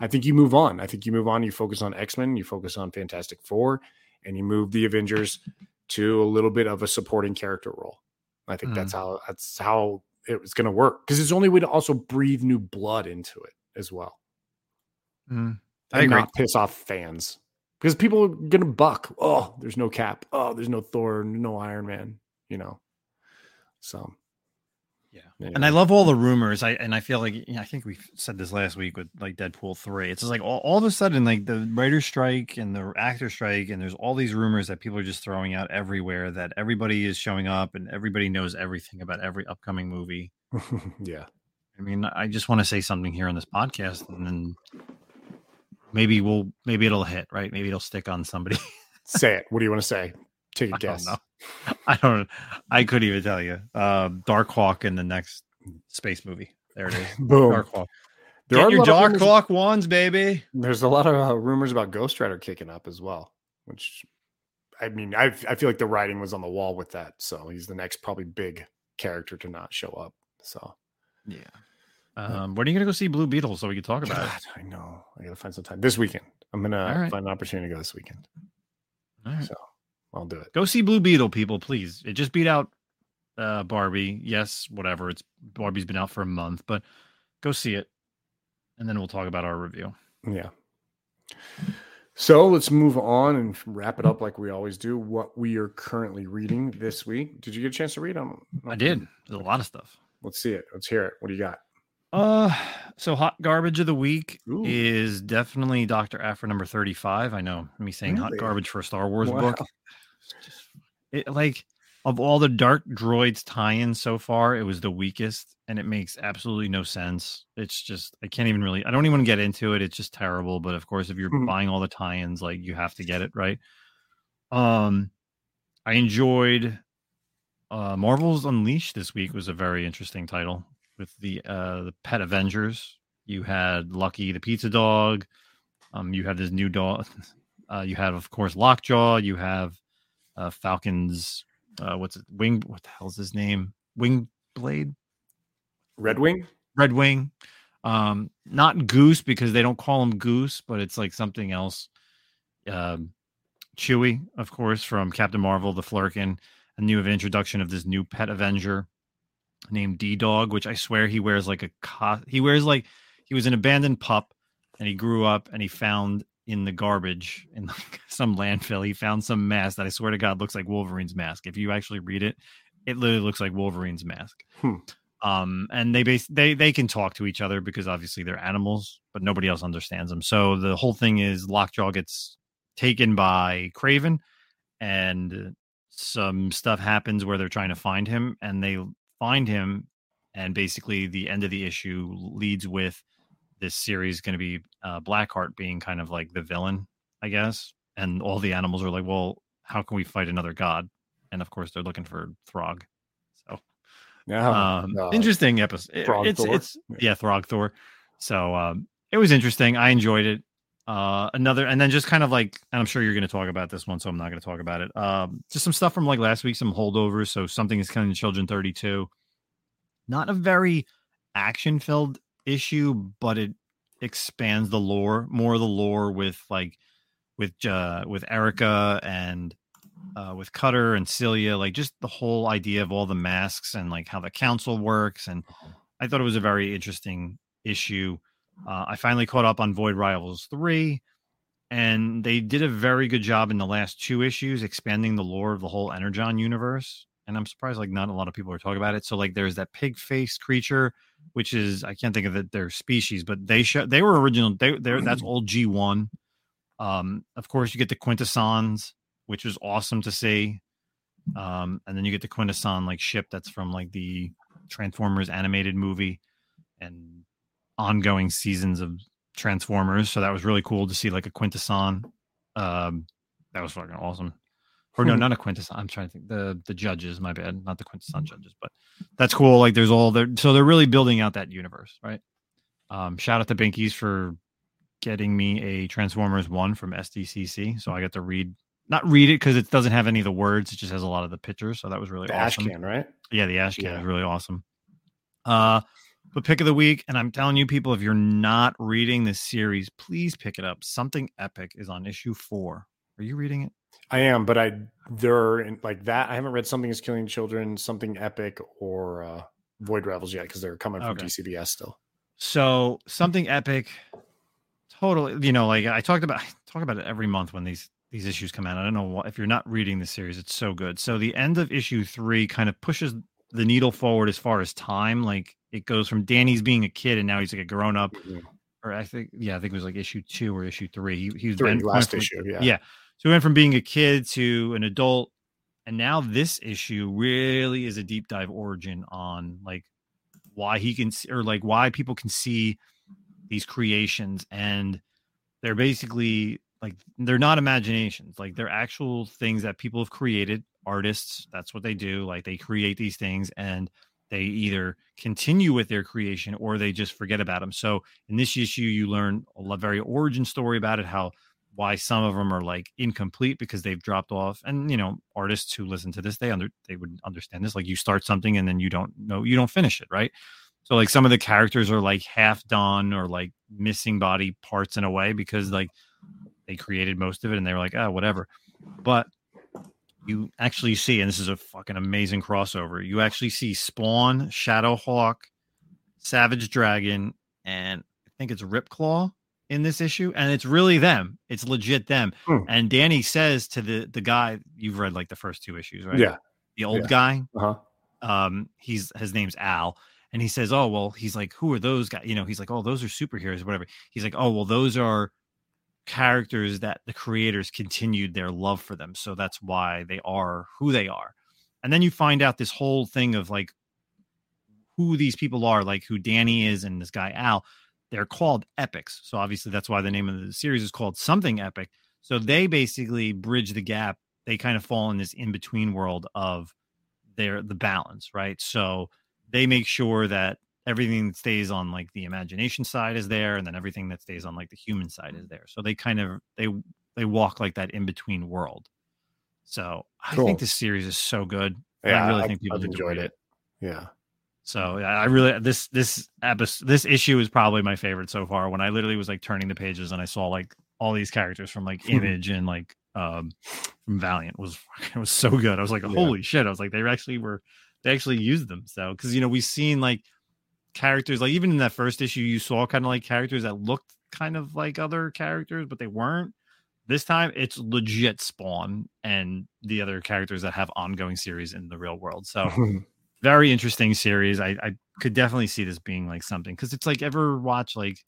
I think you move on. I think you move on. You focus on X Men, you focus on Fantastic Four, and you move the Avengers to a little bit of a supporting character role. I think that's how that's how it was going to work because it's the only way to also breathe new blood into it as well. Mhm. I and agree. not piss off fans because people are going to buck. Oh, there's no Cap. Oh, there's no Thor. No Iron Man. You know. So. And I love all the rumors. I and I feel like you know, I think we said this last week with like Deadpool three. It's just like all, all of a sudden like the writer strike and the actor strike and there's all these rumors that people are just throwing out everywhere that everybody is showing up and everybody knows everything about every upcoming movie. yeah. I mean, I just want to say something here on this podcast, and then maybe we'll maybe it'll hit right. Maybe it'll stick on somebody. say it. What do you want to say? Take a I guess. don't know. I don't. I couldn't even tell you. Uh, Darkhawk in the next space movie. There it is. Boom. Darkhawk. There Get are your lot of Dark Hawk wands, baby. There's a lot of uh, rumors about Ghost Rider kicking up as well, which I mean, I I feel like the writing was on the wall with that. So he's the next probably big character to not show up. So Yeah. Um, when are you gonna go see Blue Beetle so we can talk about it? I know. I gotta find some time this weekend. I'm gonna right. find an opportunity to go this weekend. All right. So I'll do it. Go see Blue Beetle, people, please. It just beat out uh, Barbie. Yes, whatever. It's Barbie's been out for a month, but go see it, and then we'll talk about our review. Yeah. So let's move on and wrap it up like we always do. What we are currently reading this week. Did you get a chance to read them? I did. There's a lot of stuff. Let's see it. Let's hear it. What do you got? Uh, so hot garbage of the week Ooh. is definitely Doctor Aphra number thirty-five. I know me saying hot garbage for a Star Wars Wow. book. It like of all the Dark Droids tie-ins so far, it was the weakest, and it makes absolutely no sense. It's just I can't even really. I don't even get into it. It's just terrible. But of course, if you're Mhm. buying all the tie-ins, like you have to get it right. Um, I enjoyed uh Marvel's Unleashed this week was a very interesting title with the uh the Pet Avengers. You had Lucky the pizza dog. Um, you have this new dog. Uh, you have, of course, Lockjaw. You have uh, Falcon's. Uh, what's it? Wing. What the hell's his name? Wing Blade. Red Wing? Red Wing. Um, not Goose because they don't call him Goose, but it's like something else. Um, Chewie, of course, from Captain Marvel, the Flerken, a new introduction of this new pet Avenger named D Dog, which I swear he wears like a co- he wears like he was an abandoned pup and he grew up and he found in the garbage in like some landfill he found some mask that I swear to God looks like Wolverine's mask. If you actually read it, it literally looks like Wolverine's mask. Hmm. Um, and they base they they can talk to each other because obviously they're animals, but nobody else understands them. So the whole thing is Lockjaw gets taken by Kraven, and some stuff happens where they're trying to find him, and they find him, and basically the end of the issue leads with this series going to be uh, Blackheart being kind of like the villain, I guess, and all the animals are like, well, how can we fight another god? And of course, they're looking for Throg. So Yeah. um, uh, interesting episode. Throg it's Thor? it's yeah, Throg Thor. So um, it was interesting. I enjoyed it. Uh, another, and then just kind of like, and I'm sure you're going to talk about this one, so I'm not going to talk about it. Um, just some stuff from like last week, some holdovers. So something is killing the children 32. Not a very action filled issue, but it expands the lore, more of the lore with like with uh with Erica and uh with Cutter and Celia, like just the whole idea of all the masks and like how the council works. And I thought it was a very interesting issue. Uh, I finally caught up on Void Rivals 3, and they did a very good job in the last two issues expanding the lore of the whole Energon universe. And I'm surprised, like, not a lot of people are talking about it. So, like, there's that pig faced creature, which is, I can't think of it, their species, but they show they were original. They, they're, that's old G1. Um, of course, you get the Quintessons, which was awesome to see. Um, and then you get the Quintesson, like, ship that's from, like, the Transformers animated movie and ongoing seasons of Transformers. So that was really cool to see like a Quintesson. Um, that was fucking awesome. Or no, Hmm. not a Quintesson. I'm trying to think the the judges. My bad, not the Quintesson judges, but that's cool. Like there's all there. So they're really building out that universe, right? Um, shout out to Binkies for getting me a Transformers one from SDCC. So I got to read, not read it because it doesn't have any of the words. It just has a lot of the pictures. So that was really the awesome. ash can, right? Yeah, the ash can Yeah. is really awesome. Uh but pick of the week, and I'm telling you, people, if you're not reading this series, please pick it up. Something epic is on issue four. Are you reading it? I am, but I there in like that. I haven't read something is killing children, something epic, or uh, Void Rivals yet because they're coming from Okay. DCBS still. So something epic, totally. You know, like I talked about, I talk about it every month when these these issues come out. I don't know what, if you're not reading the series, it's so good. So the end of issue three kind of pushes the needle forward as far as time. Like it goes from Danny's being a kid and now he's like a grown up. Mhm. Or I think, yeah, I think it was like issue two or issue three. He, he was Three, went last issue, yeah. yeah. So we went from being a kid to an adult, and now this issue really is a deep dive origin on like why he can or like why people can see these creations and they're basically like they're not imaginations. Like they're actual things that people have created artists that's what they do like they create these things and they either continue with their creation or they just forget about them so in this issue you learn a very origin story about it how why some of them are like incomplete because they've dropped off and you know artists who listen to this they under they would understand this like you start something and then you don't know you don't finish it right so like some of the characters are like half done or like missing body parts in a way because like they created most of it and they were like, oh, whatever. But you actually see, and this is a fucking amazing crossover. You actually see Spawn, Shadowhawk, Savage Dragon, and I think it's Ripclaw in this issue, and it's really them. It's legit them. Hmm. And Danny says to the the guy, you've read like the first two issues, right? Yeah. The old yeah. guy. Uh-huh. Um, he's his name's Al, and he says, "Oh well," he's like, "Who are those guys?" You know, he's like, "Oh, those are superheroes, whatever." He's like, "Oh well, those are characters that the creators continued their love for them. So that's why they are who they are. And then you find out this whole thing of like who these people are, like who Danny is and this guy Al. They're called epics. So obviously that's why the name of the series is called something epic. So they basically bridge the gap. They kind of fall in this in between world of their the balance, right? So they make sure that everything that stays on like the imagination side is there and then everything that stays on like the human side is mm. there so they kind of they they walk like that in between world so i think this series is so good yeah i really I, think people I've enjoyed it. it yeah so I really this this episode this issue is probably my favorite so far. When I literally was like turning the pages and I saw like all these characters from like Image and like um from Valiant was it was so good. I was like, holy yeah. shit! I was like, they actually were they actually used them. So because you know we've seen like characters like even in that first issue you saw kind of like characters that looked kind of like other characters but they weren't this time it's legit spawn and the other characters that have ongoing series in the real world so very interesting series I, I could definitely see this being like something because it's like ever watch like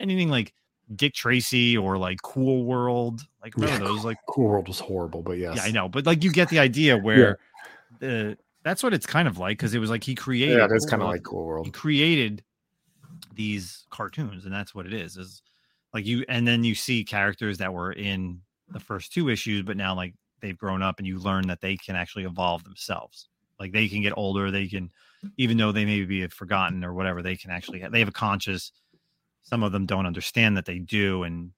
anything like dick tracy or like cool world like remember yeah, those like cool world was horrible but yes yeah i know but like you get the idea where yeah. the that's what it's kind of like because it was like he created. Yeah, that's kind of like Cool World. He created these cartoons, and that's what it is. Is like you, and then you see characters that were in the first two issues, but now like they've grown up, and you learn that they can actually evolve themselves. Like they can get older, they can, even though they may be forgotten or whatever, they can actually have, they have a conscious. Some of them don't understand that they do, and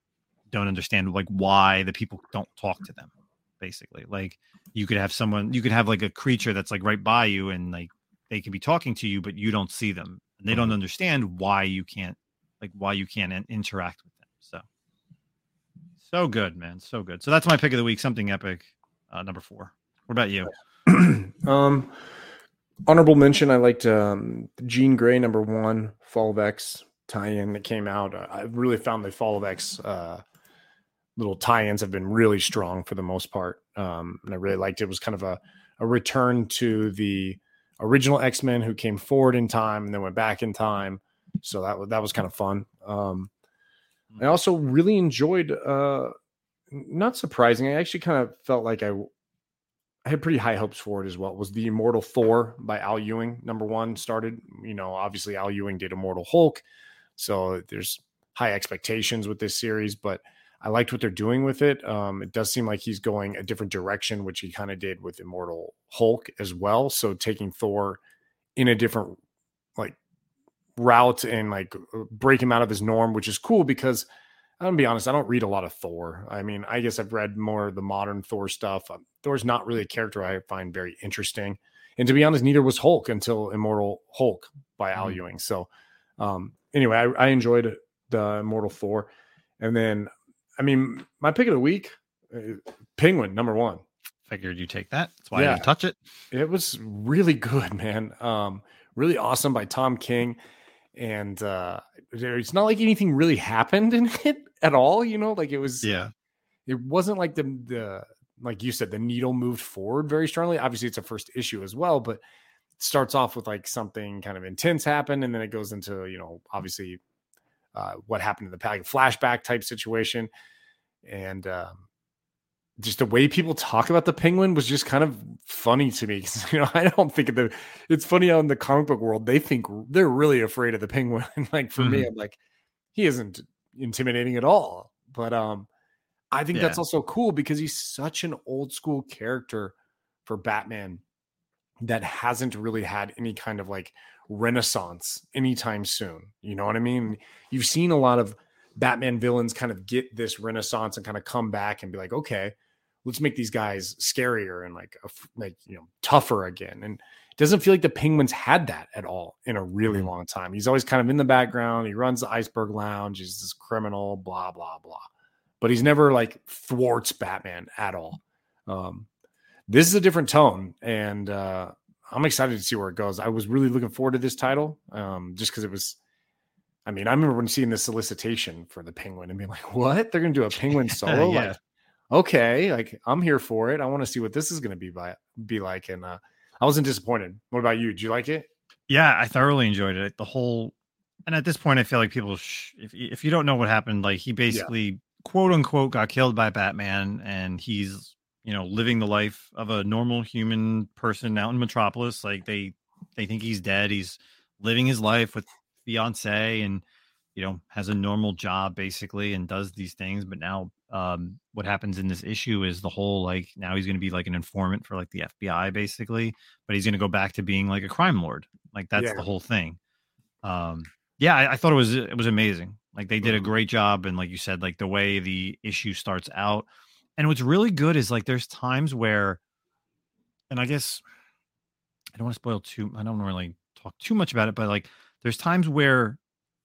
don't understand like why the people don't talk to them basically. Like you could have someone you could have like a creature that's like right by you and like they can be talking to you but you don't see them. And they don't mm-hmm. understand why you can't like why you can't interact with them so. So good man so good. So that's my pick of the week something epic uh, number four. What about you um honorable mention i liked um jean grey number one fall of x tie-in that came out i really found the fall of x uh little tie-ins have been really strong for the most part, um, and I really liked it. it was kind of a a return to the original X Men who came forward in time and then went back in time. So that was that was kind of fun. Um, I also really enjoyed. Uh, not surprising, I actually kind of felt like I, I had pretty high hopes for it as well. Was the Immortal Thor by Al Ewing number one started? You know, obviously Al Ewing did Immortal Hulk, so there's high expectations with this series, but I liked what they're doing with it. Um, it does seem like he's going a different direction, which he kind of did with Immortal Hulk as well. So taking Thor in a different like route and like break him out of his norm, which is cool because I'm gonna be honest, I don't read a lot of Thor. I mean, I guess I've read more of the modern Thor stuff. Um, Thor's not really a character I find very interesting. And to be honest, neither was Hulk until Immortal Hulk by Al mm. Ewing. So um, anyway, I, I enjoyed the Immortal Thor. And then I mean, my pick of the week, uh, Penguin number one. Figured you take that. That's why yeah. I didn't touch it. It was really good, man. Um, really awesome by Tom King, and uh, it's not like anything really happened in it at all. You know, like it was. Yeah. It wasn't like the the like you said the needle moved forward very strongly. Obviously, it's a first issue as well, but it starts off with like something kind of intense happened, and then it goes into you know obviously uh, what happened in the pack flashback type situation. And um, just the way people talk about the penguin was just kind of funny to me. You know, I don't think of the. It's funny how in the comic book world they think they're really afraid of the penguin. And like for mm-hmm. me, I'm like, he isn't intimidating at all. But um, I think yeah. that's also cool because he's such an old school character for Batman that hasn't really had any kind of like renaissance anytime soon. You know what I mean? You've seen a lot of Batman villains kind of get this renaissance and kind of come back and be like, okay, let's make these guys scarier and like like you know tougher again. And doesn't feel like the Penguins had that at all in a really mm-hmm. long time. He's always kind of in the background. He runs the Iceberg Lounge. He's this criminal, blah blah blah. But he's never like thwarts Batman at all. Um, this is a different tone, and uh, I'm excited to see where it goes. I was really looking forward to this title, um, just because it was. I mean, I remember when seeing the solicitation for the Penguin and being like, "What? They're going to do a Penguin solo? yeah. Like, okay, like I'm here for it. I want to see what this is going to be by be like." And uh, I wasn't disappointed. What about you? Did you like it? Yeah, I thoroughly enjoyed it. The whole, and at this point, I feel like people, sh- if if you don't know what happened, like he basically yeah. quote unquote got killed by Batman, and he's you know living the life of a normal human person out in metropolis like they they think he's dead he's living his life with fiance and you know has a normal job basically and does these things but now um what happens in this issue is the whole like now he's going to be like an informant for like the FBI basically but he's going to go back to being like a crime lord like that's yeah. the whole thing um yeah I, I, thought it was it was amazing like they did a mm-hmm. great job and like you said like the way the issue starts out and what's really good is like there's times where, and I guess I don't want to spoil too. I don't really talk too much about it, but like there's times where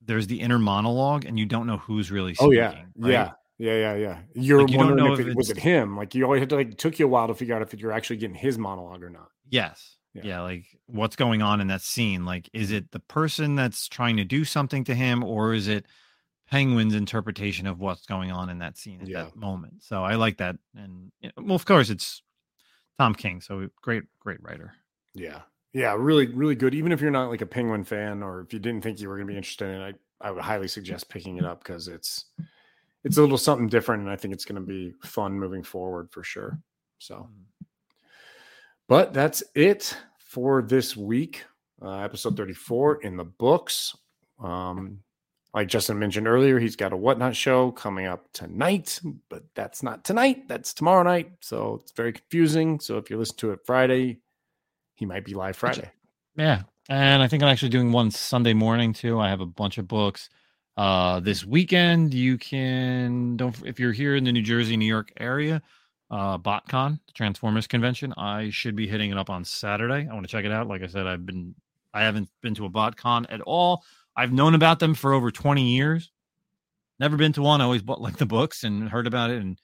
there's the inner monologue and you don't know who's really speaking. Oh yeah, right? yeah. Yeah, yeah, yeah. You're like you wondering if, if it was it him. Like you always had to like took you a while to figure out if you're actually getting his monologue or not. Yes. Yeah. yeah, like what's going on in that scene? Like, is it the person that's trying to do something to him, or is it Penguin's interpretation of what's going on in that scene at yeah. that moment. So I like that. And well, of course, it's Tom King. So great, great writer. Yeah. Yeah. Really, really good. Even if you're not like a Penguin fan or if you didn't think you were going to be interested in it, I, I would highly suggest picking it up because it's, it's a little something different. And I think it's going to be fun moving forward for sure. So, mm. but that's it for this week. Uh, episode 34 in the books. Um, like Justin mentioned earlier, he's got a whatnot show coming up tonight, but that's not tonight. That's tomorrow night. So it's very confusing. So if you listen to it Friday, he might be live Friday. Yeah. And I think I'm actually doing one Sunday morning too. I have a bunch of books. Uh this weekend you can don't if you're here in the New Jersey, New York area, uh BotCon, the Transformers convention, I should be hitting it up on Saturday. I want to check it out. Like I said, I've been I haven't been to a BotCon at all I've known about them for over 20 years. Never been to one. I always bought like the books and heard about it. And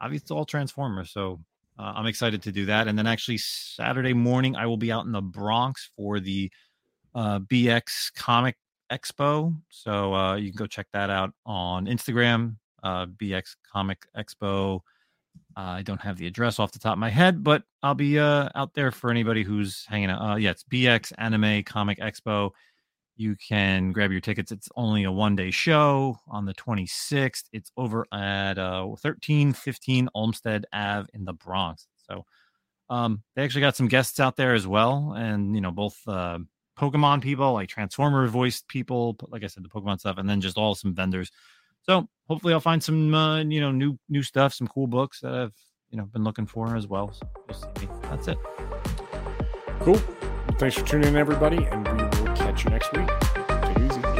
obviously, it's all Transformers. So uh, I'm excited to do that. And then actually, Saturday morning, I will be out in the Bronx for the uh, BX Comic Expo. So uh, you can go check that out on Instagram, uh, BX Comic Expo. I don't have the address off the top of my head, but I'll be uh, out there for anybody who's hanging out. Uh, yeah, it's BX Anime Comic Expo you can grab your tickets. It's only a one day show on the 26th. It's over at uh, 1315 Olmstead Ave in the Bronx. So um, they actually got some guests out there as well. And, you know, both uh, Pokemon people, like Transformer voiced people, like I said, the Pokemon stuff, and then just all some vendors. So hopefully I'll find some, uh, you know, new new stuff, some cool books that I've, you know, been looking for as well. So just see me. That's it. Cool. Thanks for tuning in, everybody, and we catch you next week. Take it easy.